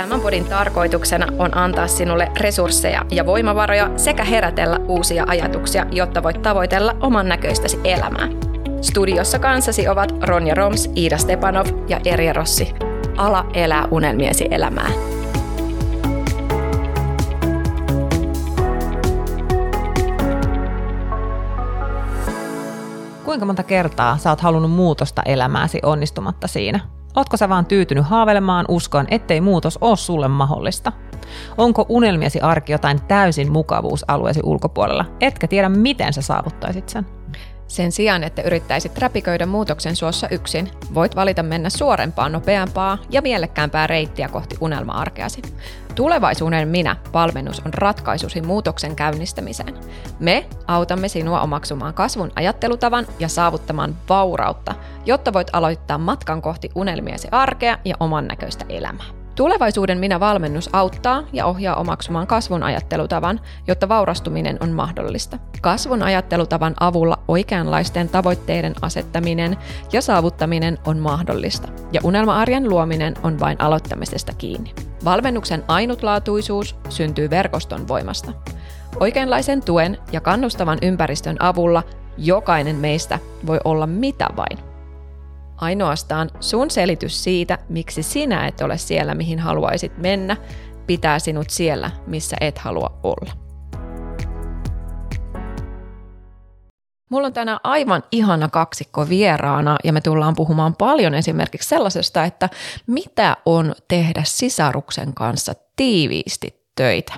Tämän podin tarkoituksena on antaa sinulle resursseja ja voimavaroja sekä herätellä uusia ajatuksia, jotta voit tavoitella oman näköistäsi elämää. Studiossa kanssasi ovat Ronja Roms, Iida Stepanov ja Erja Rossi. Ala elää unelmiesi elämää. Kuinka monta kertaa sä oot halunnut muutosta elämääsi onnistumatta siinä? Ootko sä vaan tyytynyt haavelemaan uskoon, ettei muutos ole sulle mahdollista? Onko unelmiesi arki jotain täysin mukavuusalueesi ulkopuolella, etkä tiedä miten sä saavuttaisit sen? Sen sijaan, että yrittäisit räpiköidä muutoksen suossa yksin, voit valita mennä suorempaa, nopeampaa ja mielekkäämpää reittiä kohti unelma-arkeasi. Tulevaisuuden minä valmennus on ratkaisusi muutoksen käynnistämiseen. Me autamme sinua omaksumaan kasvun ajattelutavan ja saavuttamaan vaurautta, jotta voit aloittaa matkan kohti unelmiesi arkea ja oman näköistä elämää. Tulevaisuuden minä-valmennus auttaa ja ohjaa omaksumaan kasvun ajattelutavan, jotta vaurastuminen on mahdollista. Kasvun ajattelutavan avulla oikeanlaisten tavoitteiden asettaminen ja saavuttaminen on mahdollista, ja unelma-arjen luominen on vain aloittamisesta kiinni. Valmennuksen ainutlaatuisuus syntyy verkoston voimasta. Oikeanlaisen tuen ja kannustavan ympäristön avulla jokainen meistä voi olla mitä vain. Ainoastaan sun selitys siitä, miksi sinä et ole siellä, mihin haluaisit mennä, pitää sinut siellä, missä et halua olla. Mulla on tänään aivan ihana kaksikko vieraana ja me tullaan puhumaan paljon esimerkiksi sellaisesta, että mitä on tehdä sisaruksen kanssa tiiviisti töitä.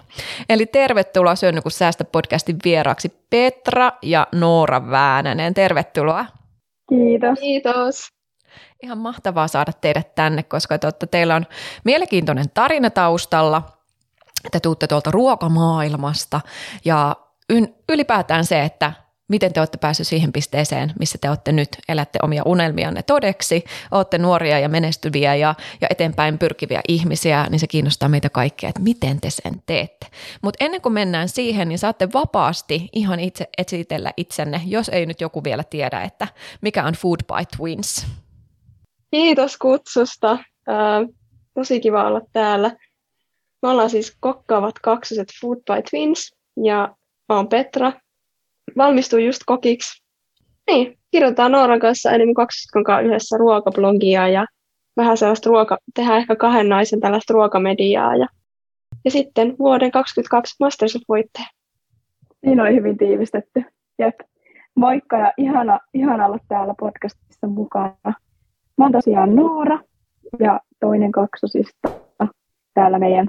Eli tervetuloa Syönny kun säästä podcastin vieraaksi Petra ja Noora Väänänen. Tervetuloa. Kiitos. Kiitos. Ihan mahtavaa saada teidät tänne, koska totta, teillä on mielenkiintoinen tarina taustalla. Te tuutte tuolta ruokamaailmasta ja ylipäätään se, että miten te olette päässeet siihen pisteeseen, missä te olette nyt, elätte omia unelmianne todeksi, olette nuoria ja menestyviä ja, ja eteenpäin pyrkiviä ihmisiä, niin se kiinnostaa meitä kaikkia, että miten te sen teette. Mutta ennen kuin mennään siihen, niin saatte vapaasti ihan itse esitellä itsenne, jos ei nyt joku vielä tiedä, että mikä on Food by Twins. Kiitos kutsusta. Tosi kiva olla täällä. Me ollaan siis kokkaavat kaksoset Food by Twins ja mä oon Petra. Valmistuin just kokiksi. Niin, kirjoitetaan Nooran kanssa enemmän kaksoset yhdessä ruokablogia ja vähän sellaista ruoka, tehdään ehkä kahden naisen tällaista ruokamediaa ja, ja sitten vuoden 2022 Masterchef-voittaja. Niin oli hyvin tiivistetty. Jep. Moikka ja ihana, ihana olla täällä podcastissa mukana. Mä oon tosiaan Noora ja toinen kaksosista täällä meidän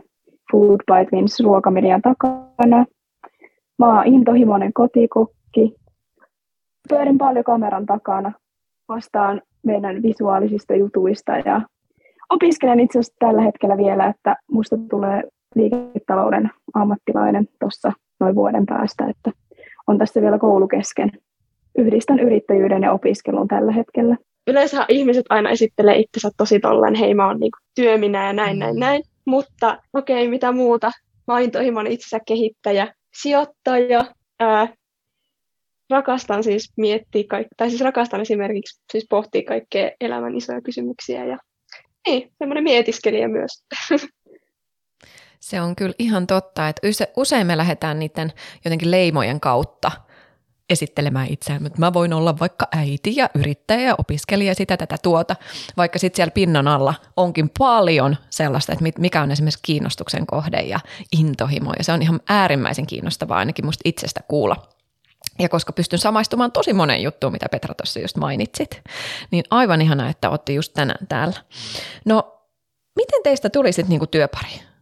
Food by Twins ruokamedian takana. Mä oon intohimoinen kotikokki. Pyörin paljon kameran takana. Vastaan meidän visuaalisista jutuista ja opiskelen itse asiassa tällä hetkellä vielä, että musta tulee liiketalouden ammattilainen tuossa noin vuoden päästä, että on tässä vielä koulu kesken. Yhdistän yrittäjyyden ja opiskelun tällä hetkellä yleensä ihmiset aina esittelee itsensä tosi tolleen, hei mä oon niinku työminä ja näin, näin, mm. näin. Mutta okei, okay, mitä muuta? Mä oon intohimon itsensä kehittäjä, sijoittaja, ää, rakastan siis miettiä, kaik- tai siis rakastan esimerkiksi siis pohtia kaikkea elämän isoja kysymyksiä ja niin, semmoinen mietiskelijä myös. Se on kyllä ihan totta, että usein me lähdetään niiden jotenkin leimojen kautta esittelemään itseään, mutta mä voin olla vaikka äiti ja yrittäjä ja opiskelija sitä tätä tuota, vaikka sitten siellä pinnan alla onkin paljon sellaista, että mikä on esimerkiksi kiinnostuksen kohde ja intohimo, ja se on ihan äärimmäisen kiinnostavaa ainakin musta itsestä kuulla. Ja koska pystyn samaistumaan tosi monen juttuun, mitä Petra tuossa just mainitsit, niin aivan ihanaa, että olette just tänään täällä. No, miten teistä tuli sitten niinku työpari?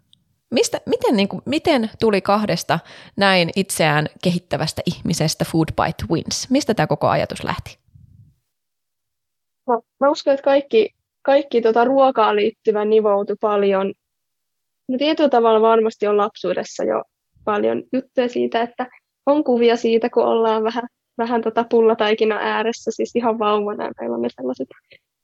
Mistä, miten, niin kuin, miten tuli kahdesta näin itseään kehittävästä ihmisestä Food by Twins? Mistä tämä koko ajatus lähti? No, mä uskon, että kaikki, kaikki tota ruokaan liittyvä nivoutui paljon. No tietyllä tavalla varmasti on lapsuudessa jo paljon juttuja siitä, että on kuvia siitä, kun ollaan vähän, vähän tota pullataikina ääressä, siis ihan vauvana, ja meillä on ne sellaiset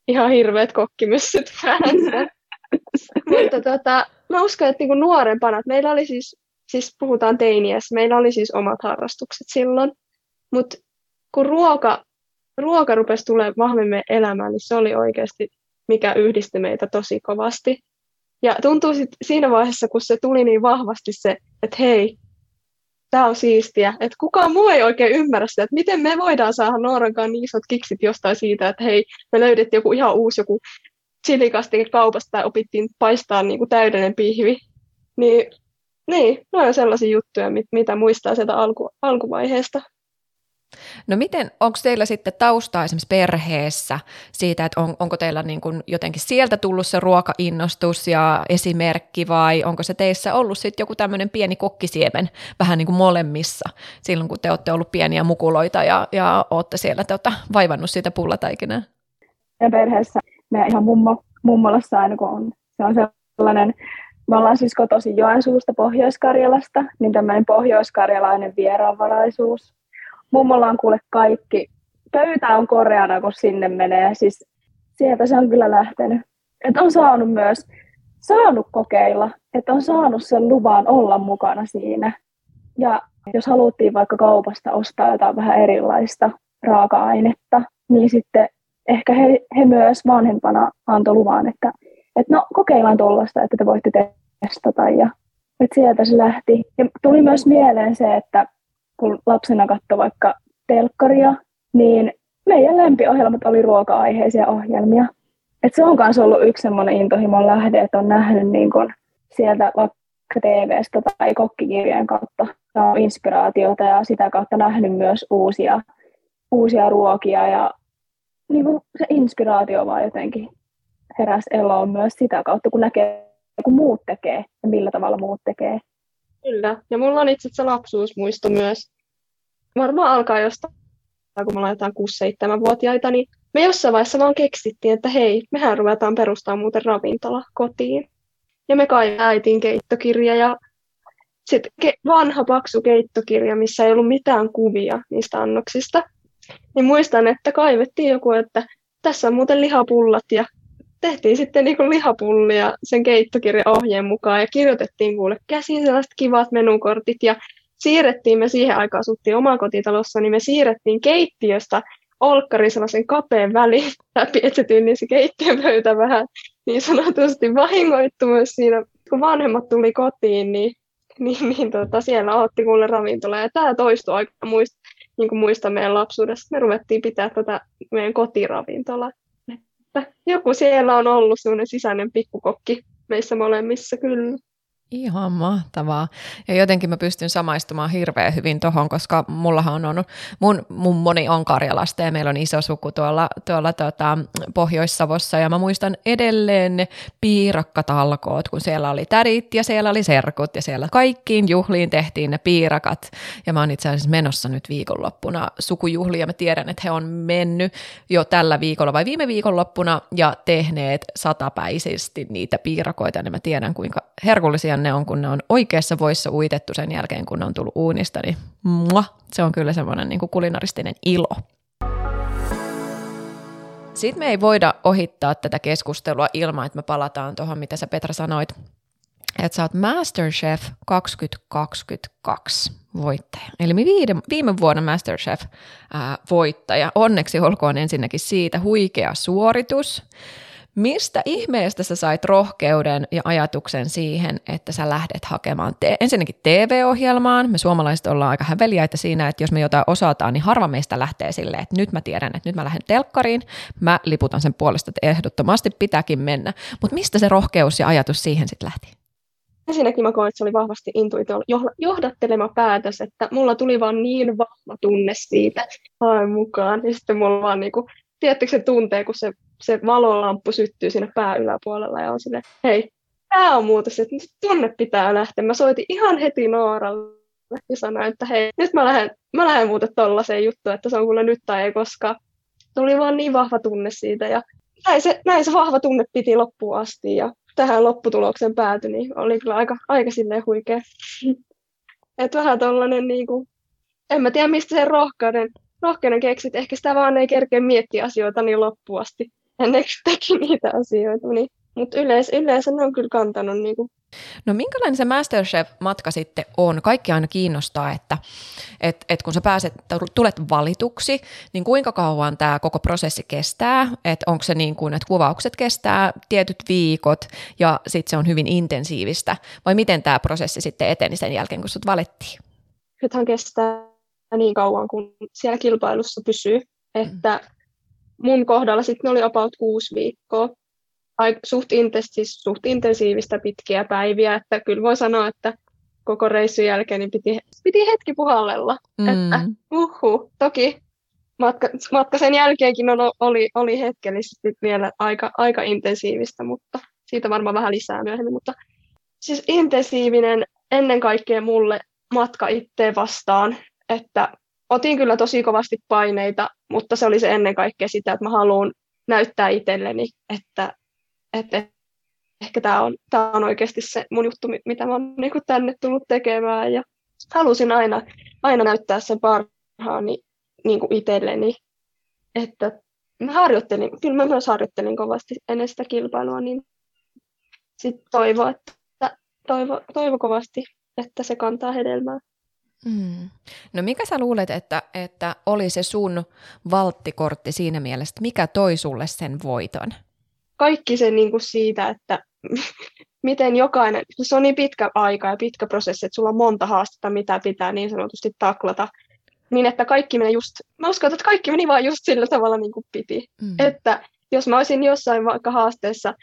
ihan hirveät kokkimyssyt päässä. Mutta tota, mä uskon, että niinku nuorempana, että meillä oli siis, siis puhutaan teiniässä, meillä oli siis omat harrastukset silloin, mutta kun ruoka, ruoka rupesi tulemaan vahvemmin elämään, niin se oli oikeasti, mikä yhdisti meitä tosi kovasti. Ja tuntuu sit siinä vaiheessa, kun se tuli niin vahvasti se, että hei, tämä on siistiä, että kukaan muu ei oikein ymmärrä sitä, että miten me voidaan saada Noorankaan niin isot kiksit jostain siitä, että hei, me löydettiin joku ihan uusi joku chilikastike kaupasta opittiin paistaa niin kuin täydellinen pihvi. Niin, niin, ne on sellaisia juttuja, mit, mitä muistaa sieltä alku, alkuvaiheesta. No miten, onko teillä sitten taustaa esimerkiksi perheessä siitä, että on, onko teillä niin kuin jotenkin sieltä tullut se ruokainnostus ja esimerkki vai onko se teissä ollut sitten joku tämmöinen pieni kokkisiemen vähän niin kuin molemmissa silloin, kun te olette ollut pieniä mukuloita ja, ja olette siellä tota, vaivannut siitä pullataikinaa? Ja perheessä me ihan mummo, mummolassa aina kun on, se on sellainen me ollaan siis kotoisin Joensuusta Pohjois-Karjalasta, niin tämmöinen pohjoiskarjalainen vieraanvaraisuus mummolla on kuule kaikki. Pöytä on koreana, kun sinne menee. Siis sieltä se on kyllä lähtenyt. Että on saanut myös, saanut kokeilla, että on saanut sen luvan olla mukana siinä. Ja jos haluttiin vaikka kaupasta ostaa jotain vähän erilaista raaka-ainetta, niin sitten ehkä he, he myös vanhempana antoi luvan, että, että no kokeillaan tuollaista, että te voitte testata. Ja että sieltä se lähti. Ja tuli myös mieleen se, että kun lapsena katsoi vaikka telkkaria, niin meidän lempiohjelmat oli ruoka-aiheisia ohjelmia. Et se on myös ollut yksi semmoinen intohimon lähde, että on nähnyt niin kun sieltä vaikka TV-stä tai kokkikirjan kautta inspiraatiota ja sitä kautta nähnyt myös uusia, uusia ruokia ja niin kuin se inspiraatio vaan jotenkin heräs eloon myös sitä kautta, kun näkee, kun muut tekee ja millä tavalla muut tekee. Kyllä, ja mulla on itse asiassa lapsuusmuisto myös. Varmaan alkaa jostain, kun me jotain 6-7-vuotiaita, niin me jossain vaiheessa vaan keksittiin, että hei, mehän ruvetaan perustamaan muuten ravintola kotiin. Ja me kai äitin keittokirja ja sitten vanha paksu keittokirja, missä ei ollut mitään kuvia niistä annoksista. Niin muistan, että kaivettiin joku, että tässä on muuten lihapullat ja tehtiin sitten niin lihapullia sen keittokirjan ohjeen mukaan ja kirjoitettiin kuule käsin sellaiset kivat menukortit ja siirrettiin, me siihen aikaan asuttiin omakotitalossa, niin me siirrettiin keittiöstä olkkari sellaisen kapeen väliin läpi, että se tyyni se keittiön pöytä vähän niin sanotusti vahingoittu myös siinä, kun vanhemmat tuli kotiin, niin, niin, niin tota, siellä otti kuule ravintola. Ja tämä toistui aika muist, niin kuin muista meidän lapsuudesta. Me ruvettiin pitää tätä meidän kotiravintolaa että joku siellä on ollut sellainen sisäinen pikkukokki meissä molemmissa kyllä. Ihan mahtavaa. Ja jotenkin mä pystyn samaistumaan hirveän hyvin tuohon, koska mullahan on, mun mummoni on Karjalasta ja meillä on iso suku tuolla, tuolla tota, Pohjois-Savossa ja mä muistan edelleen ne piirakkatalkoot, kun siellä oli tädit ja siellä oli serkut ja siellä kaikkiin juhliin tehtiin ne piirakat. Ja mä oon itse asiassa menossa nyt viikonloppuna sukujuhliin ja mä tiedän, että he on mennyt jo tällä viikolla vai viime viikonloppuna ja tehneet satapäisesti niitä piirakoita, niin mä tiedän kuinka herkullisia ne on, kun ne on oikeassa voissa uitettu sen jälkeen, kun ne on tullut uunista, niin mua, se on kyllä semmoinen niin kuin kulinaristinen ilo. Sitten me ei voida ohittaa tätä keskustelua ilman, että me palataan tuohon, mitä sä Petra sanoit, että sä oot Masterchef 2022 voittaja. Eli viide, viime vuonna Masterchef voittaja. Onneksi olkoon ensinnäkin siitä huikea suoritus. Mistä ihmeestä sä sait rohkeuden ja ajatuksen siihen, että sä lähdet hakemaan te- ensinnäkin TV-ohjelmaan? Me suomalaiset ollaan aika häveliäitä siinä, että jos me jotain osataan, niin harva meistä lähtee silleen, että nyt mä tiedän, että nyt mä lähden telkkariin, mä liputan sen puolesta, että ehdottomasti pitääkin mennä. Mutta mistä se rohkeus ja ajatus siihen sitten lähti? Ensinnäkin mä koen, että se oli vahvasti intuitio johdattelema päätös, että mulla tuli vaan niin vahva tunne siitä haen mukaan. Ja sitten mulla vaan niin kuin, tiedättekö se tuntee, kun se se valolamppu syttyy siinä pää yläpuolella ja on sille, hei, tämä on muutos, että tuonne pitää lähteä. Mä soitin ihan heti Nooralle ja sanoin, että hei, nyt mä lähden, mä lähden muuten tollaiseen juttuun, että se on kyllä nyt tai ei koskaan. Tuli vaan niin vahva tunne siitä ja näin se, näin se vahva tunne piti loppuun asti ja tähän lopputulokseen päätyi, niin oli kyllä aika, aika silleen huikea. että vähän tollanen niinku, en mä tiedä mistä se rohkeuden, rohkeuden keksit, ehkä sitä vaan ei kerkeä miettiä asioita niin loppuun asti ennen teki niitä asioita, niin, mutta yleensä, yleensä ne on kyllä kantanut niin kuin No minkälainen se Masterchef-matka sitten on? Kaikki aina kiinnostaa, että et, et kun sä pääset, tulet valituksi, niin kuinka kauan tämä koko prosessi kestää? Että onko se niin kuin, että kuvaukset kestää tietyt viikot ja sitten se on hyvin intensiivistä? Vai miten tämä prosessi sitten eteni sen jälkeen, kun sut valittiin? Nythän kestää niin kauan, kun siellä kilpailussa pysyy. Että mun kohdalla sitten oli about kuusi viikkoa suht, siis suht intensiivistä pitkiä päiviä, että kyllä voi sanoa, että koko reissun jälkeen niin piti, piti hetki puhallella, mm. että uhu, toki matka, matka sen jälkeenkin on, oli, oli hetkellisesti vielä aika, aika intensiivistä, mutta siitä varmaan vähän lisää myöhemmin, mutta siis intensiivinen ennen kaikkea mulle matka itteen vastaan, että otin kyllä tosi kovasti paineita, mutta se oli se ennen kaikkea sitä, että mä haluan näyttää itselleni, että että ehkä tämä on, tämä on oikeasti se mun juttu, mitä mä oon niin tänne tullut tekemään. Ja halusin aina, aina näyttää sen parhaani niin kuin itselleni. Että mä harjoittelin, kyllä mä myös harjoittelin kovasti ennen sitä kilpailua, niin sitten toivo, että, toivo, toivo kovasti, että se kantaa hedelmää. Mm. No mikä sä luulet, että, että oli se sun valttikortti siinä mielessä, mikä toi sulle sen voiton? kaikki se niin kuin siitä, että miten jokainen, se on niin pitkä aika ja pitkä prosessi, että sulla on monta haastetta, mitä pitää niin sanotusti taklata, niin että kaikki meni just, mä uskon, että kaikki meni vaan just sillä tavalla niin kuin piti. Mm. Että jos mä olisin jossain vaikka haasteessa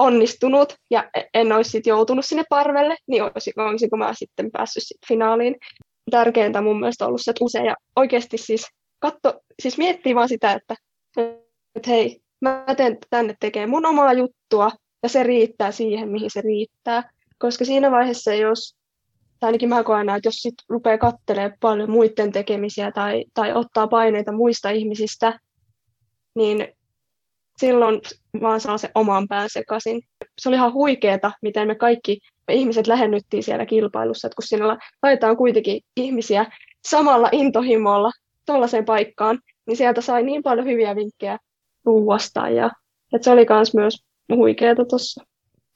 onnistunut ja en olisi sit joutunut sinne parvelle, niin olisinko, olisinko mä sitten päässyt sit finaaliin. Tärkeintä mun mielestä ollut se, että usein ja oikeasti siis katso, siis miettii vaan sitä, että, että hei, mä teen tänne tekee mun omaa juttua, ja se riittää siihen, mihin se riittää. Koska siinä vaiheessa, jos, tai ainakin mä koen että jos sit rupeaa katselemaan paljon muiden tekemisiä tai, tai ottaa paineita muista ihmisistä, niin silloin vaan saa se oman pään sekaisin. Se oli ihan huikeeta, miten me kaikki me ihmiset lähennyttiin siellä kilpailussa, että kun siinä laitetaan kuitenkin ihmisiä samalla intohimolla tuollaiseen paikkaan, niin sieltä sai niin paljon hyviä vinkkejä ruuasta. Ja, että se oli myös huikeeta tuossa.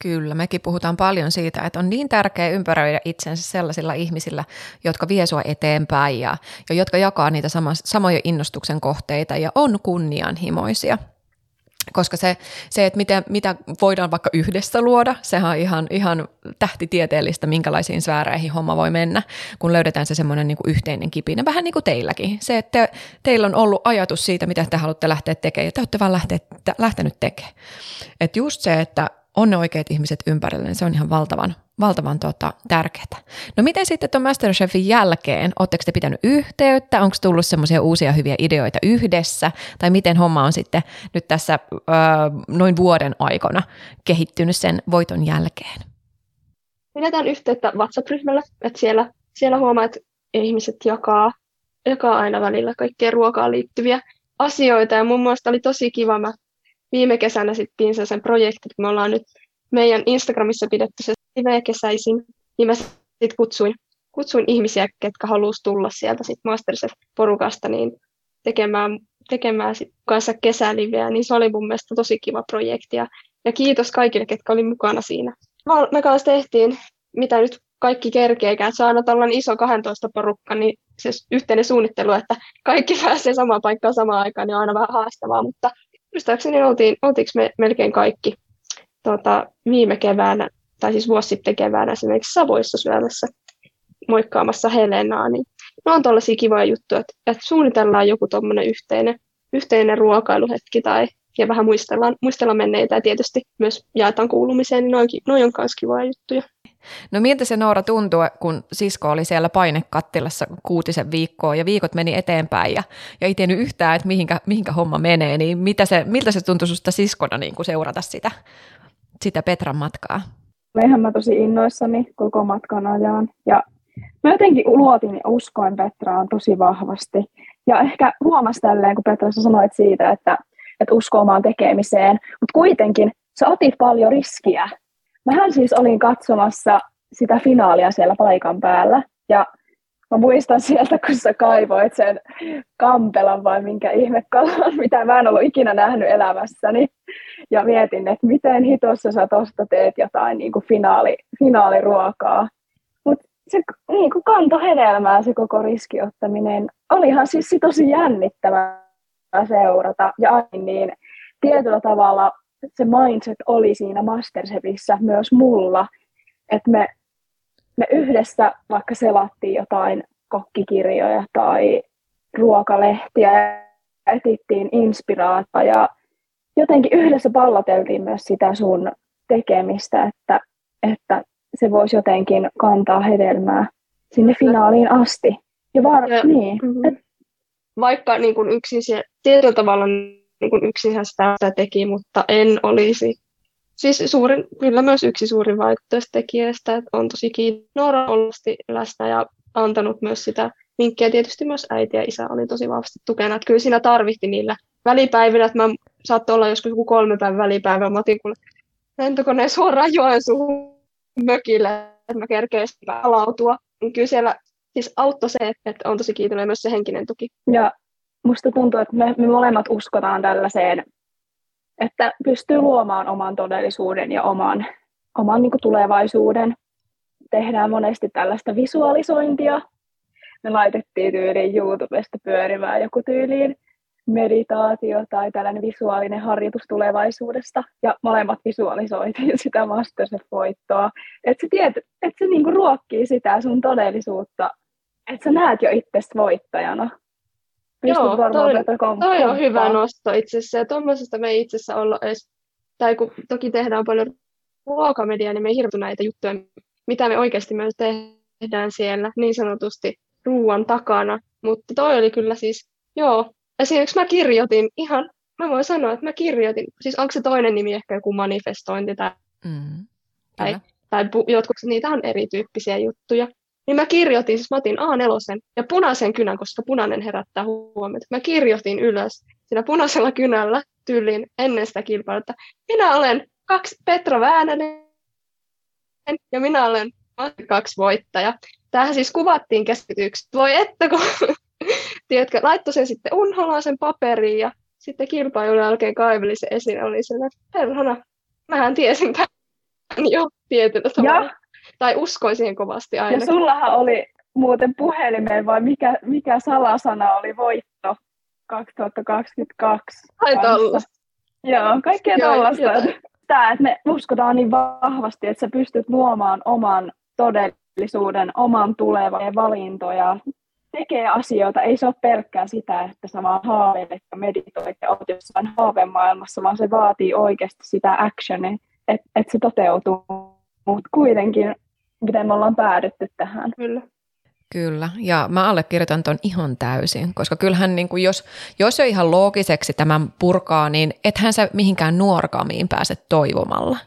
Kyllä, mekin puhutaan paljon siitä, että on niin tärkeää ympäröidä itsensä sellaisilla ihmisillä, jotka vie sua eteenpäin ja, ja jotka jakaa niitä sama, samoja innostuksen kohteita ja on kunnianhimoisia koska se, se että miten, mitä voidaan vaikka yhdessä luoda, sehän on ihan, ihan tähtitieteellistä, minkälaisiin sfääreihin homma voi mennä, kun löydetään se semmoinen niin yhteinen kipinä, vähän niin kuin teilläkin. Se, että te, teillä on ollut ajatus siitä, mitä te haluatte lähteä tekemään, ja te olette vaan lähteä, lähtenyt tekemään. Että just se, että on ne oikeat ihmiset ympärillä, niin se on ihan valtavan, valtavan tota, tärkeää. No miten sitten tuon Masterchefin jälkeen, oletteko te pitänyt yhteyttä, onko tullut semmoisia uusia hyviä ideoita yhdessä, tai miten homma on sitten nyt tässä ö, noin vuoden aikana kehittynyt sen voiton jälkeen? Pidetään yhteyttä WhatsApp-ryhmällä, että siellä, siellä huomaa, että ihmiset jakaa, jakaa aina välillä kaikkea ruokaan liittyviä asioita, ja mun mielestä oli tosi kiva, mä viime kesänä sitten sen projektin, kun me ollaan nyt meidän Instagramissa pidetty se live-kesäisin, niin mä sitten kutsuin, kutsuin ihmisiä, ketkä halusivat tulla sieltä sit Masterchef-porukasta niin tekemään, tekemään sit kanssa kesäliveä, niin se oli mun mielestä tosi kiva projekti. Ja, ja kiitos kaikille, ketkä oli mukana siinä. Me kanssa tehtiin, mitä nyt kaikki kerkeekään, se on tällainen iso 12 porukka, niin se yhteinen suunnittelu, että kaikki pääsee samaan paikkaan samaan aikaan, niin on aina vähän haastavaa, mutta muistaakseni oltiin, oltiinko me melkein kaikki tota, viime keväänä, tai siis vuosi sitten keväänä esimerkiksi Savoissa syömässä moikkaamassa Helenaa, niin ne on tällaisia kivoja juttuja, että, että suunnitellaan joku tuommoinen yhteinen, yhteinen ruokailuhetki tai ja vähän muistellaan, muistellaan menneitä ja tietysti myös jaetaan kuulumiseen, niin noin, noin on myös kivoja juttuja. No miltä se Noora tuntuu, kun sisko oli siellä painekattilassa kuutisen viikkoa ja viikot meni eteenpäin ja, ja ei tiennyt yhtään, että mihinkä, mihinkä homma menee, niin mitä se, miltä se tuntui sinusta siskona niin kuin seurata sitä, sitä Petran matkaa? Meihän mä tosi innoissani koko matkan ajan. Ja mä jotenkin luotin ja uskoin Petraan tosi vahvasti. Ja ehkä huomasi tälleen, kun Petra sä sanoit siitä, että, että uskoo omaan tekemiseen, mutta kuitenkin sä otit paljon riskiä. Mähän siis olin katsomassa sitä finaalia siellä paikan päällä. Ja mä muistan sieltä, kun sä kaivoit sen kampelan vai minkä ihmekalan, mitä mä en ollut ikinä nähnyt elämässäni. Ja mietin, että miten hitossa sä tosta teet jotain niin kuin finaali, finaaliruokaa. Mutta se niin kuin kanto hedelmää se koko riskiottaminen. Olihan siis tosi jännittävää seurata. Ja niin tietyllä tavalla se mindset oli siinä Masterchefissä myös mulla, että me me yhdessä vaikka selattiin jotain kokkikirjoja tai ruokalehtiä ja etittiin inspiraata ja jotenkin yhdessä pallateltiin myös sitä sun tekemistä, että, että se voisi jotenkin kantaa hedelmää sinne finaaliin asti. Ja var- ja, niin. Mm-hmm. Vaikka niin kuin yksin se, tietyllä tavalla niin kuin yksinhän sitä teki, mutta en olisi Siis suurin, kyllä myös yksi suurin vaikutustekijästä, että on tosi kiinnostunut läsnä ja antanut myös sitä vinkkiä. Tietysti myös äiti ja isä oli tosi vahvasti tukena. Että kyllä siinä tarvitti niillä välipäivinä, että mä saattoi olla joskus joku kolme päivän välipäivä. Mä otin kuule lentokoneen suoraan Joensuuhun mökille, että mä kerkeisin palautua. Niin kyllä siellä siis auttoi se, että on tosi kiitollinen myös se henkinen tuki. Ja musta tuntuu, että me, me molemmat uskotaan tällaiseen että pystyy luomaan oman todellisuuden ja oman, oman niin tulevaisuuden. Tehdään monesti tällaista visualisointia. Me laitettiin tyyliin YouTubesta pyörimään joku tyyliin meditaatio tai tällainen visuaalinen harjoitus tulevaisuudesta. Ja molemmat visualisoitiin sitä Masterchef-voittoa. Että se, tiet, että se niinku ruokkii sitä sun todellisuutta. Että sä näet jo itsestä voittajana. Joo, toi, toi on hyvä nosto itse asiassa. Ja tuommoisesta me ei itse asiassa olla edes, tai kun toki tehdään paljon ruokamediaa, niin me ei hirveästi näitä juttuja, mitä me oikeasti myös tehdään siellä niin sanotusti ruoan takana. Mutta toi oli kyllä siis, joo, esimerkiksi mä kirjoitin ihan, mä voin sanoa, että mä kirjoitin, siis onko se toinen nimi ehkä joku manifestointi tai, mm, tai, tai jotkut, niitä on erityyppisiä juttuja. Niin mä kirjoitin, siis mä otin A4 ja punaisen kynän, koska punainen herättää huomiota. Mä kirjoitin ylös siinä punaisella kynällä tyylin ennen sitä kilpailua, että minä olen kaksi Petra Väänänen ja minä olen kaksi voittaja. Tähän siis kuvattiin keskityksi. Voi että kun, tiedätkö, laittoi sen sitten unholaan sen paperiin ja sitten kilpailun jälkeen kaiveli se esiin. Oli sellainen, perhana, mähän tiesin tämän jo tietyllä tavalla. Ja tai uskoin siihen kovasti aina. Ja sullahan oli muuten puhelimeen vai mikä, mikä salasana oli voitto 2022? Ai tollasta. Joo, kaikkea tollasta. Tämä, että me uskotaan niin vahvasti, että sä pystyt luomaan oman todellisuuden, oman tulevan valintoja, tekee asioita. Ei se ole pelkkää sitä, että sä vaan haaveilet ja meditoit ja oot jossain haavemaailmassa, vaan se vaatii oikeasti sitä actionia, että et se toteutuu. Mutta kuitenkin miten me ollaan päädytty tähän. Kyllä. Kyllä, ja mä allekirjoitan ton ihan täysin, koska kyllähän niin kuin jos, jos jo ihan loogiseksi tämän purkaa, niin ethän sä mihinkään nuorkamiin pääse toivomalla.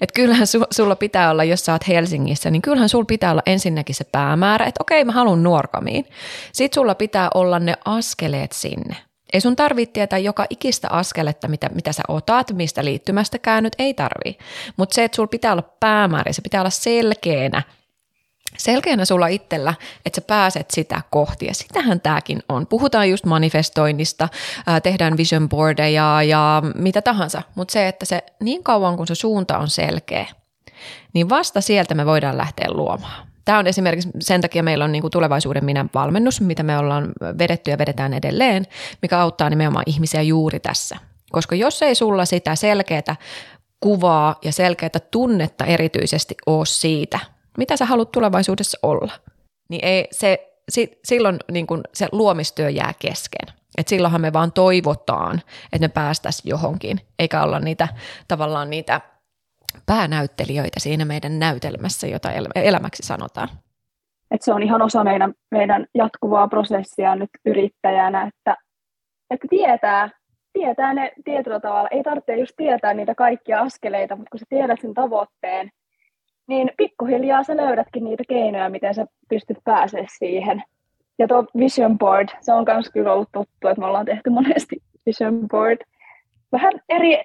Et kyllähän su, sulla pitää olla, jos sä oot Helsingissä, niin kyllähän sulla pitää olla ensinnäkin se päämäärä, että okei mä haluan nuorkamiin. Sitten sulla pitää olla ne askeleet sinne. Ei sun tarvitse tietää joka ikistä askeletta, mitä, mitä sä otat, mistä liittymästä käännyt, ei tarvii. Mutta se, että sulla pitää olla päämäärä, se pitää olla selkeänä, selkeänä sulla itsellä, että sä pääset sitä kohti. Ja sitähän tämäkin on. Puhutaan just manifestoinnista, ää, tehdään vision boardeja ja mitä tahansa, mutta se, että se niin kauan kun se suunta on selkeä, niin vasta sieltä me voidaan lähteä luomaan. Tämä on esimerkiksi sen takia meillä on niin kuin tulevaisuuden minä valmennus, mitä me ollaan vedetty ja vedetään edelleen, mikä auttaa nimenomaan ihmisiä juuri tässä. Koska jos ei sulla sitä selkeää kuvaa ja selkeää tunnetta erityisesti ole siitä, mitä sä haluat tulevaisuudessa olla, niin ei se, silloin niin kuin se luomistyö jää kesken. Et silloinhan me vaan toivotaan, että me päästäisiin johonkin, eikä olla niitä tavallaan niitä – päänäyttelijöitä siinä meidän näytelmässä, jota elämäksi sanotaan. Et se on ihan osa meidän, meidän jatkuvaa prosessia nyt yrittäjänä, että, että tietää, tietää ne tietyllä tavalla. Ei tarvitse just tietää niitä kaikkia askeleita, mutta kun sä tiedät sen tavoitteen, niin pikkuhiljaa sä löydätkin niitä keinoja, miten sä pystyt pääsemään siihen. Ja tuo vision board, se on myös kyllä ollut tuttu, että me ollaan tehty monesti vision board. Vähän eri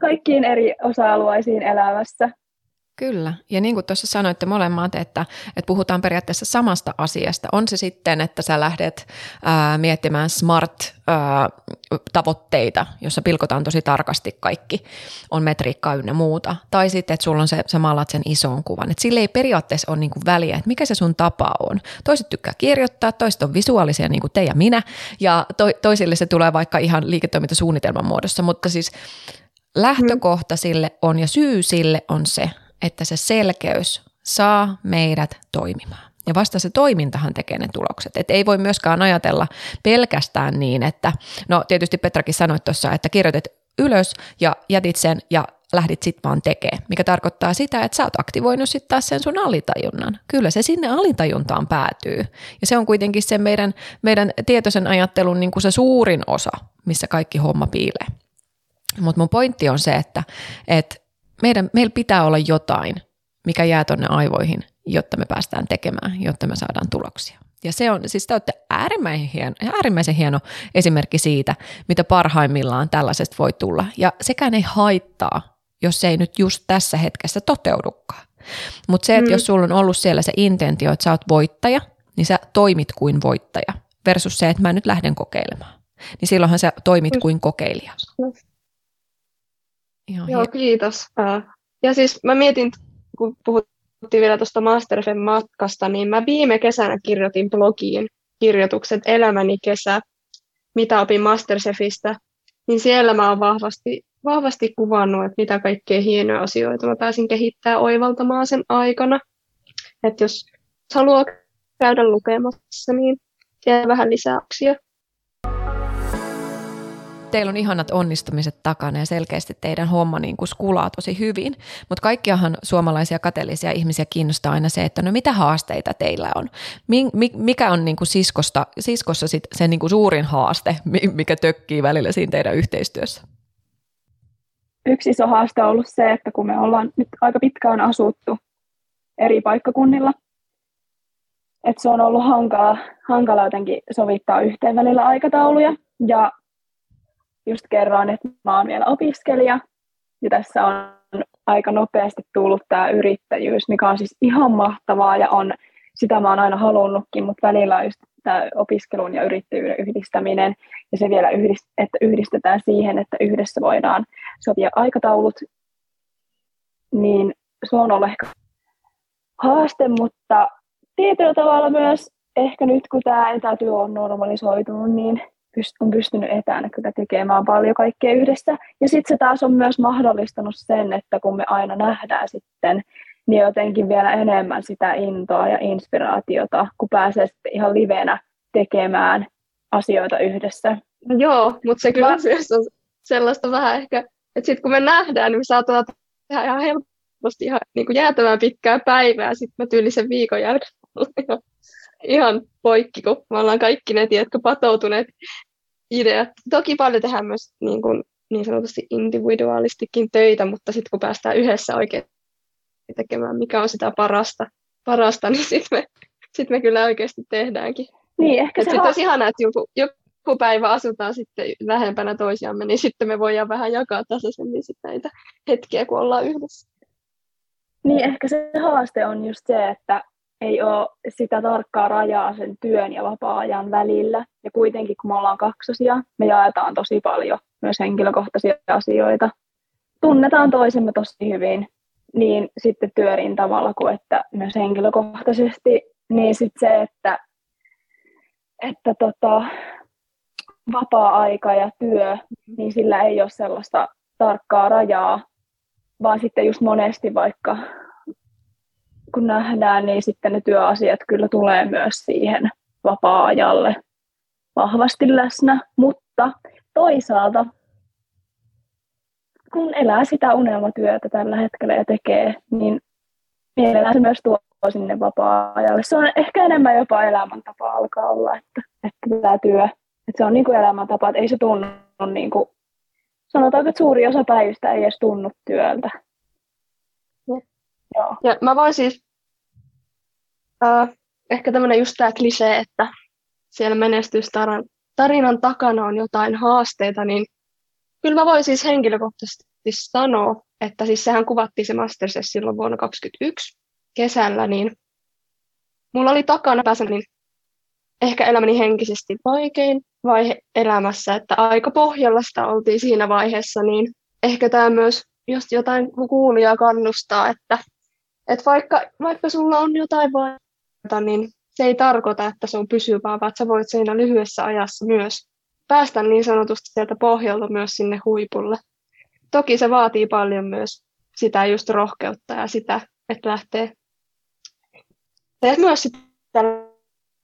kaikkiin eri osa-alueisiin elämässä. Kyllä, ja niin kuin tuossa sanoitte molemmat, että, että puhutaan periaatteessa samasta asiasta. On se sitten, että sä lähdet ää, miettimään smart-tavoitteita, jossa pilkotaan tosi tarkasti kaikki, on metriikkaa ynnä muuta. Tai sitten, että sulla on se, sä maalat sen ison kuvan. Että sille ei periaatteessa ole niin kuin väliä, että mikä se sun tapa on. Toiset tykkää kirjoittaa, toiset on visuaalisia niin kuin te ja minä, ja to, toisille se tulee vaikka ihan liiketoimintasuunnitelman muodossa, mutta siis lähtökohta sille on ja syy sille on se, että se selkeys saa meidät toimimaan. Ja vasta se toimintahan tekee ne tulokset. Et ei voi myöskään ajatella pelkästään niin, että no tietysti Petrakin sanoi tuossa, että kirjoitit ylös ja jätit sen ja lähdit sitten vaan tekemään, mikä tarkoittaa sitä, että sä oot aktivoinut sitten taas sen sun alitajunnan. Kyllä se sinne alitajuntaan päätyy. Ja se on kuitenkin se meidän, meidän tietoisen ajattelun niin kuin se suurin osa, missä kaikki homma piilee. Mutta mun pointti on se, että, että meidän, meillä pitää olla jotain, mikä jää tuonne aivoihin, jotta me päästään tekemään, jotta me saadaan tuloksia. Ja se on, siis te olette äärimmäisen hieno, äärimmäisen hieno esimerkki siitä, mitä parhaimmillaan tällaisesta voi tulla. Ja sekään ei haittaa, jos se ei nyt just tässä hetkessä toteudukaan. Mutta se, että mm. jos sulla on ollut siellä se intentio, että sä oot voittaja, niin sä toimit kuin voittaja. Versus se, että mä nyt lähden kokeilemaan. Niin silloinhan sä toimit kuin kokeilija. Ihan Joo, kiitos. Ja siis mä mietin, kun puhuttiin vielä tuosta Masterfen matkasta, niin mä viime kesänä kirjoitin blogiin kirjoitukset Elämäni kesä, mitä opin Masterchefistä, niin siellä mä oon vahvasti, vahvasti kuvannut, että mitä kaikkea hienoja asioita mä pääsin kehittämään oivaltamaan sen aikana. Että jos haluaa käydä lukemassa, niin siellä vähän lisäyksiä teillä on ihanat onnistumiset takana ja selkeästi teidän homma niin kuin skulaa tosi hyvin, mutta kaikkiahan suomalaisia kateellisia ihmisiä kiinnostaa aina se, että no mitä haasteita teillä on. Mikä on niin kuin siskosta, siskossa sit se niin kuin suurin haaste, mikä tökkii välillä siinä teidän yhteistyössä? Yksi iso haaste on ollut se, että kun me ollaan nyt aika pitkään asuttu eri paikkakunnilla, että se on ollut hankala, hankala jotenkin sovittaa yhteen välillä aikatauluja. Ja just kerroin, että mä oon vielä opiskelija. Ja tässä on aika nopeasti tullut tämä yrittäjyys, mikä on siis ihan mahtavaa ja on, sitä mä oon aina halunnutkin, mutta välillä on just tämä opiskelun ja yrittäjyyden yhdistäminen. Ja se vielä, yhdist, että yhdistetään siihen, että yhdessä voidaan sopia aikataulut, niin se on ollut ehkä haaste, mutta tietyllä tavalla myös ehkä nyt kun tämä etätyö on normalisoitunut, niin on pystynyt etänä kyllä tekemään paljon kaikkea yhdessä. Ja sitten se taas on myös mahdollistanut sen, että kun me aina nähdään sitten, niin jotenkin vielä enemmän sitä intoa ja inspiraatiota, kun pääsee sitten ihan livenä tekemään asioita yhdessä. No joo, mutta se kyllä myös on sellaista vähän ehkä, että sitten kun me nähdään, niin me saattaa tehdä ihan helposti ihan niin kuin jäätävän pitkää päivää, sitten me tyylisen viikon jälkeen ihan poikki, kun me ollaan kaikki ne, tiedätkö, patoutuneet ideat. Toki paljon tehdään myös niin, kuin, niin sanotusti individuaalistikin töitä, mutta sitten kun päästään yhdessä oikein tekemään, mikä on sitä parasta, parasta niin sitten me, sit me kyllä oikeasti tehdäänkin. Niin, ehkä se sitten olisi ihanaa, että joku, joku päivä asutaan sitten lähempänä toisiamme, niin sitten me voidaan vähän jakaa tasaisemmin sitten näitä hetkiä, kun ollaan yhdessä. Niin, ehkä se haaste on just se, että ei ole sitä tarkkaa rajaa sen työn ja vapaa-ajan välillä. Ja kuitenkin, kun me ollaan kaksosia, me jaetaan tosi paljon myös henkilökohtaisia asioita. Tunnetaan toisemme tosi hyvin, niin sitten työrin tavalla kuin että myös henkilökohtaisesti. Niin sitten se, että, että tota, vapaa-aika ja työ, niin sillä ei ole sellaista tarkkaa rajaa, vaan sitten just monesti vaikka kun nähdään, niin sitten ne työasiat kyllä tulee myös siihen vapaa-ajalle vahvasti läsnä, mutta toisaalta kun elää sitä unelmatyötä tällä hetkellä ja tekee, niin mielellään se myös tuo sinne vapaa-ajalle. Se on ehkä enemmän jopa elämäntapa alkaa olla, että, että tämä työ, että se on niin kuin elämäntapa, että ei se tunnu niin kuin, sanotaanko, että suuri osa päivistä ei edes tunnu työltä. Joo. Ja mä voin siis, äh, ehkä tämmöinen just tämä klisee, että siellä menestystarinan takana on jotain haasteita, niin kyllä mä voin siis henkilökohtaisesti sanoa, että siis sehän kuvattiin se Masterchef silloin vuonna 2021 kesällä, niin mulla oli takana päässä niin ehkä elämäni henkisesti vaikein vaihe elämässä, että aika pohjallasta oltiin siinä vaiheessa, niin ehkä tämä myös, jos jotain kuulijaa kannustaa, että, että vaikka, vaikka sulla on jotain vaikeaa, niin se ei tarkoita, että se on pysyvää, vaan sä voit siinä lyhyessä ajassa myös päästä niin sanotusti sieltä pohjalta myös sinne huipulle. Toki se vaatii paljon myös sitä just rohkeutta ja sitä, että lähtee teet myös sitä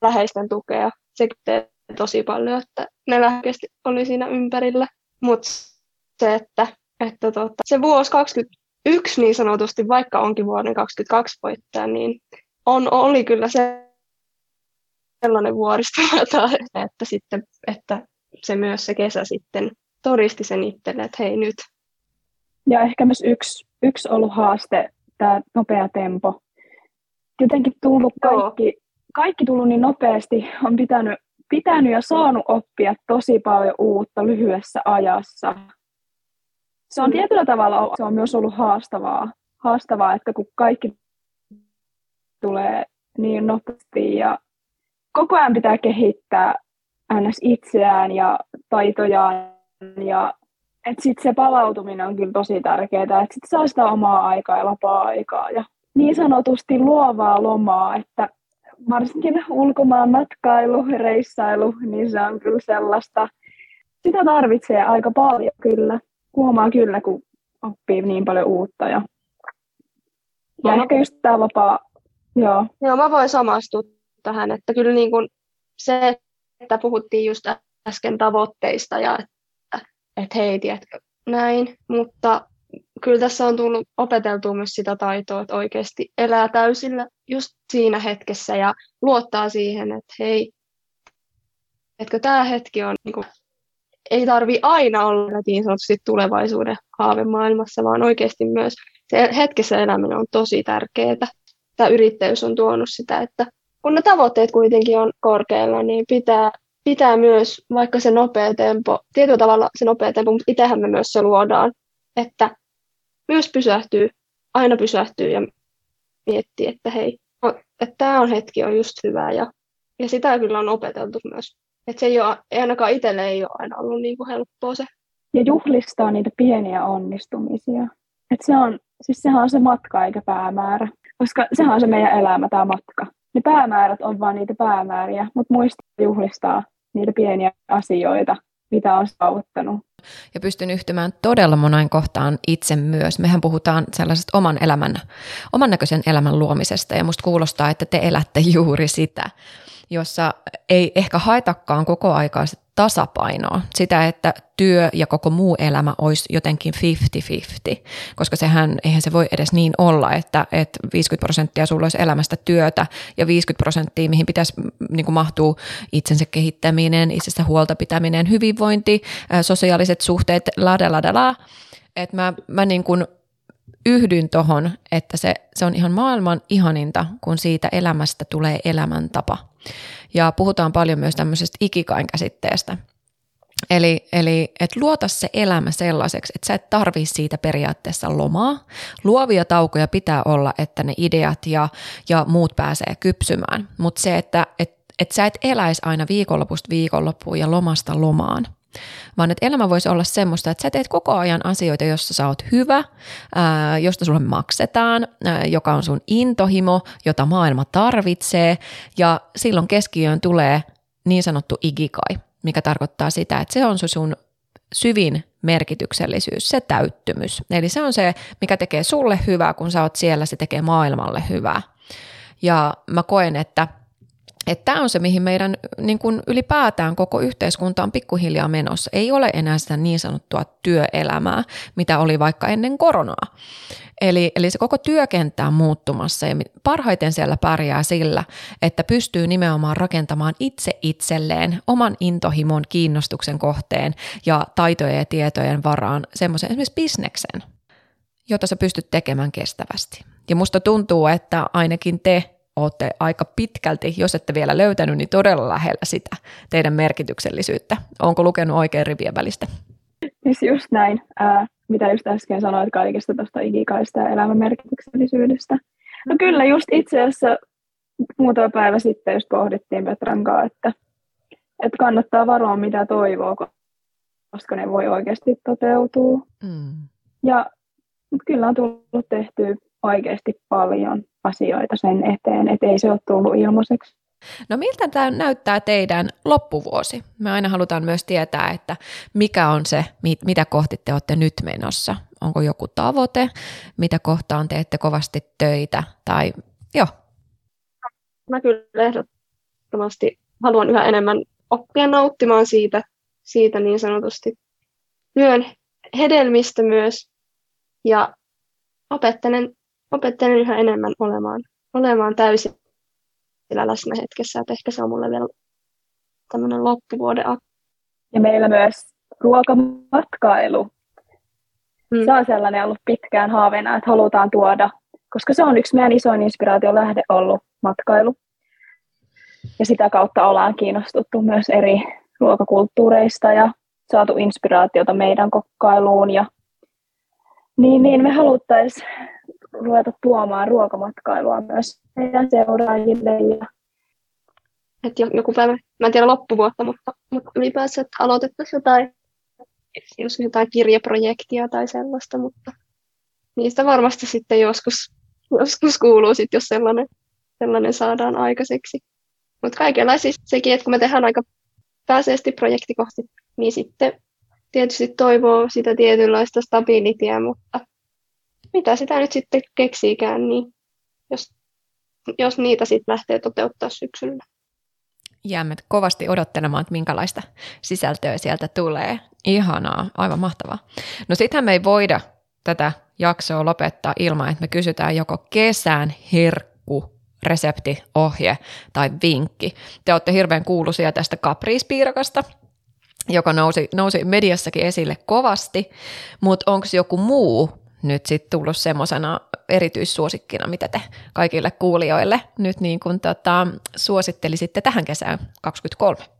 läheisten tukea. Se tekee tosi paljon, että ne läheisesti oli siinä ympärillä. Mutta se, että, että tota, se vuosi 2021 niin sanotusti, vaikka onkin vuoden 2022 voittaja, niin on, oli kyllä se sellainen vuoristomata, että, sitten, että se myös se kesä sitten todisti sen itselle, että hei nyt. Ja ehkä myös yksi, yksi ollut haaste, tämä nopea tempo. Jotenkin tullut kaikki, kaikki tullut niin nopeasti, on pitänyt, pitänyt ja saanut oppia tosi paljon uutta lyhyessä ajassa. Se on tietyllä tavalla se on myös ollut haastavaa, haastavaa että kun kaikki tulee niin nopeasti ja koko ajan pitää kehittää ns. itseään ja taitojaan ja että sit se palautuminen on kyllä tosi tärkeää, että sit saa sitä omaa aikaa ja vapaa-aikaa ja niin sanotusti luovaa lomaa, että varsinkin ulkomaan matkailu, reissailu, niin se on kyllä sellaista, sitä tarvitsee aika paljon kyllä. Huomaa kyllä, kun oppii niin paljon uutta. Ja, ja no, ehkä just tämä vapaa, joo. Joo, mä voin samastua tähän, että kyllä niin kuin se, että puhuttiin just äsken tavoitteista ja että, että hei, tiedätkö, näin, mutta kyllä tässä on tullut opeteltua myös sitä taitoa, että oikeasti elää täysillä just siinä hetkessä ja luottaa siihen, että hei, etkö tämä hetki on, niin kuin, ei tarvi aina olla niin sanotusti tulevaisuuden haavemaailmassa, vaan oikeasti myös se hetkessä eläminen on tosi tärkeää. Tämä yrittäjyys on tuonut sitä, että kun ne tavoitteet kuitenkin on korkealla, niin pitää, pitää myös, vaikka se nopea tempo, tietyllä tavalla se nopea tempo, mutta itsehän me myös se luodaan, että myös pysähtyy, aina pysähtyy ja miettii, että hei, että tämä on hetki on just hyvä ja, ja sitä kyllä on opeteltu myös. Että se ei, ole, ei ainakaan itselle ei ole aina ollut niin kuin helppoa se. Ja juhlistaa niitä pieniä onnistumisia. että se on, siis sehän on se matka eikä päämäärä. Koska sehän on se meidän elämä, tämä matka. Ne päämäärät on vaan niitä päämääriä, mutta muistaa juhlistaa niitä pieniä asioita, mitä on saavuttanut. Ja pystyn yhtymään todella monain kohtaan itse myös. Mehän puhutaan sellaisesta oman elämän, oman näköisen elämän luomisesta ja musta kuulostaa, että te elätte juuri sitä jossa ei ehkä haetakaan koko aikaa tasapainoa, sitä, että työ ja koko muu elämä olisi jotenkin 50-50, koska sehän, eihän se voi edes niin olla, että, että 50 prosenttia sulla olisi elämästä työtä ja 50 prosenttia, mihin pitäisi niin kuin mahtuu itsensä kehittäminen, itsestä huolta pitäminen, hyvinvointi, sosiaaliset suhteet, lada lada la. Että mä, mä niin kuin yhdyn tohon, että se, se on ihan maailman ihaninta, kun siitä elämästä tulee elämäntapa. Ja puhutaan paljon myös tämmöisestä ikikain käsitteestä. Eli, eli että luota se elämä sellaiseksi, että sä et tarvii siitä periaatteessa lomaa. Luovia taukoja pitää olla, että ne ideat ja, ja muut pääsee kypsymään. Mutta se, että et, et sä et eläisi aina viikonlopusta viikonloppuun ja lomasta lomaan – vaan että elämä voisi olla semmoista, että sä teet koko ajan asioita, jossa sä oot hyvä, ää, josta sulle maksetaan, ää, joka on sun intohimo, jota maailma tarvitsee ja silloin keskiöön tulee niin sanottu igikai, mikä tarkoittaa sitä, että se on se sun syvin merkityksellisyys, se täyttymys. Eli se on se, mikä tekee sulle hyvää, kun sä oot siellä, se tekee maailmalle hyvää. Ja mä koen, että – että tämä on se, mihin meidän niin kuin ylipäätään koko yhteiskunta on pikkuhiljaa menossa. Ei ole enää sitä niin sanottua työelämää, mitä oli vaikka ennen koronaa. Eli, eli se koko työkenttä on muuttumassa ja parhaiten siellä pärjää sillä, että pystyy nimenomaan rakentamaan itse itselleen oman intohimon kiinnostuksen kohteen ja taitojen ja tietojen varaan semmoisen esimerkiksi bisneksen, jota sä pystyt tekemään kestävästi. Ja musta tuntuu, että ainakin te olette aika pitkälti, jos ette vielä löytänyt, niin todella lähellä sitä teidän merkityksellisyyttä. Onko lukenut oikein rivien välistä? Siis just näin. Ää, mitä just äsken sanoit kaikesta tuosta ikikaista ja elämän merkityksellisyydestä. No kyllä, just itse asiassa muutama päivä sitten just pohdittiin Petran kanssa, että, että kannattaa varoa mitä toivoo, koska ne voi oikeasti toteutua. Mm. Ja kyllä on tullut tehtyä oikeasti paljon asioita sen eteen, että ei se ole tullut ilmaiseksi. No miltä tämä näyttää teidän loppuvuosi? Me aina halutaan myös tietää, että mikä on se, mitä kohti te olette nyt menossa. Onko joku tavoite, mitä kohtaan teette kovasti töitä tai joo. Mä kyllä ehdottomasti haluan yhä enemmän oppia nauttimaan siitä, siitä niin sanotusti työn hedelmistä myös ja opettelen, opettelen yhä enemmän olemaan, olemaan täysin läsnä hetkessä, että ehkä se on mulle vielä tämmöinen loppuvuoden Ja meillä myös ruokamatkailu. Hmm. Se on sellainen ollut pitkään haaveena, että halutaan tuoda, koska se on yksi meidän isoin inspiraatio lähde ollut matkailu. Ja sitä kautta ollaan kiinnostuttu myös eri ruokakulttuureista ja saatu inspiraatiota meidän kokkailuun. Ja niin, niin me haluttaisiin ruveta tuomaan ruokamatkailua myös meidän seuraajille. Ja... Että joku päivä, mä en tiedä loppuvuotta, mutta, mutta ylipäänsä, että aloitettaisiin jotain, jos jotain kirjaprojektia tai sellaista, mutta niistä varmasti sitten joskus, joskus kuuluu sitten, jos sellainen, sellainen saadaan aikaiseksi. Mutta kaikenlaista siis sekin, että kun me tehdään aika pääseesti projektikohti, niin sitten tietysti toivoo sitä tietynlaista stabilitia, mutta mitä sitä nyt sitten keksiikään, niin jos, jos niitä sitten lähtee toteuttaa syksyllä. Jäämme kovasti odottelemaan, että minkälaista sisältöä sieltä tulee. Ihanaa, aivan mahtavaa. No sittenhän me ei voida tätä jaksoa lopettaa ilman, että me kysytään joko kesän herkku resepti, ohje tai vinkki. Te olette hirveän kuuluisia tästä kapriispiirakasta, joka nousi, nousi mediassakin esille kovasti, mutta onko joku muu nyt sitten tullut semmoisena erityissuosikkina, mitä te kaikille kuulijoille nyt niin kuin tota, suosittelisitte tähän kesään 2023?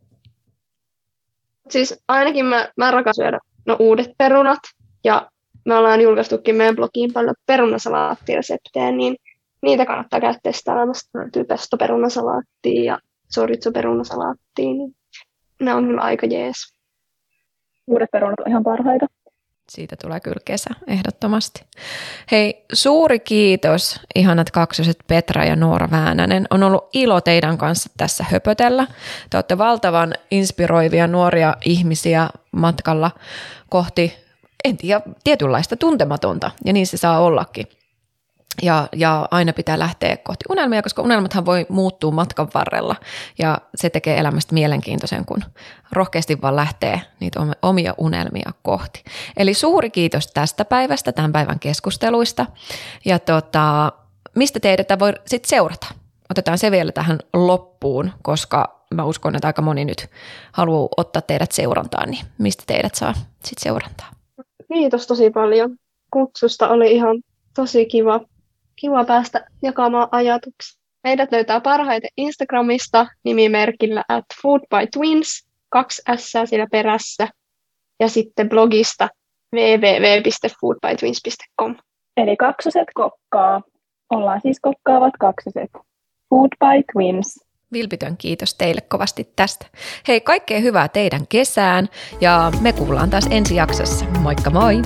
Siis ainakin mä, mä rakastan syödä no, uudet perunat ja me ollaan julkaistukin meidän blogiin paljon perunasalaattireseptejä, niin niitä kannattaa käydä testaamassa. Löytyy pestoperunasalaattia ja soritsoperunasalaattia, niin ne on kyllä aika jees. Uudet perunat on ihan parhaita. Siitä tulee kyllä kesä, ehdottomasti. Hei, suuri kiitos, ihanat kaksoset Petra ja Noora Väänänen. On ollut ilo teidän kanssa tässä höpötellä. Te olette valtavan inspiroivia nuoria ihmisiä matkalla kohti, en tiedä, tietynlaista tuntematonta, ja niin se saa ollakin ja, ja aina pitää lähteä kohti unelmia, koska unelmathan voi muuttua matkan varrella ja se tekee elämästä mielenkiintoisen, kun rohkeasti vaan lähtee niitä omia unelmia kohti. Eli suuri kiitos tästä päivästä, tämän päivän keskusteluista ja tota, mistä teidät voi sitten seurata? Otetaan se vielä tähän loppuun, koska mä uskon, että aika moni nyt haluaa ottaa teidät seurantaan, niin mistä teidät saa sitten seurantaa? Kiitos tosi paljon. Kutsusta oli ihan tosi kiva kiva päästä jakamaan ajatuksia. Meidät löytää parhaiten Instagramista nimimerkillä at Food by Twins, kaksi S siellä perässä, ja sitten blogista www.foodbytwins.com. Eli kaksoset kokkaa. Ollaan siis kokkaavat kaksoset. Food by Twins. Vilpitön kiitos teille kovasti tästä. Hei, kaikkea hyvää teidän kesään ja me kuullaan taas ensi jaksossa. Moikka moi!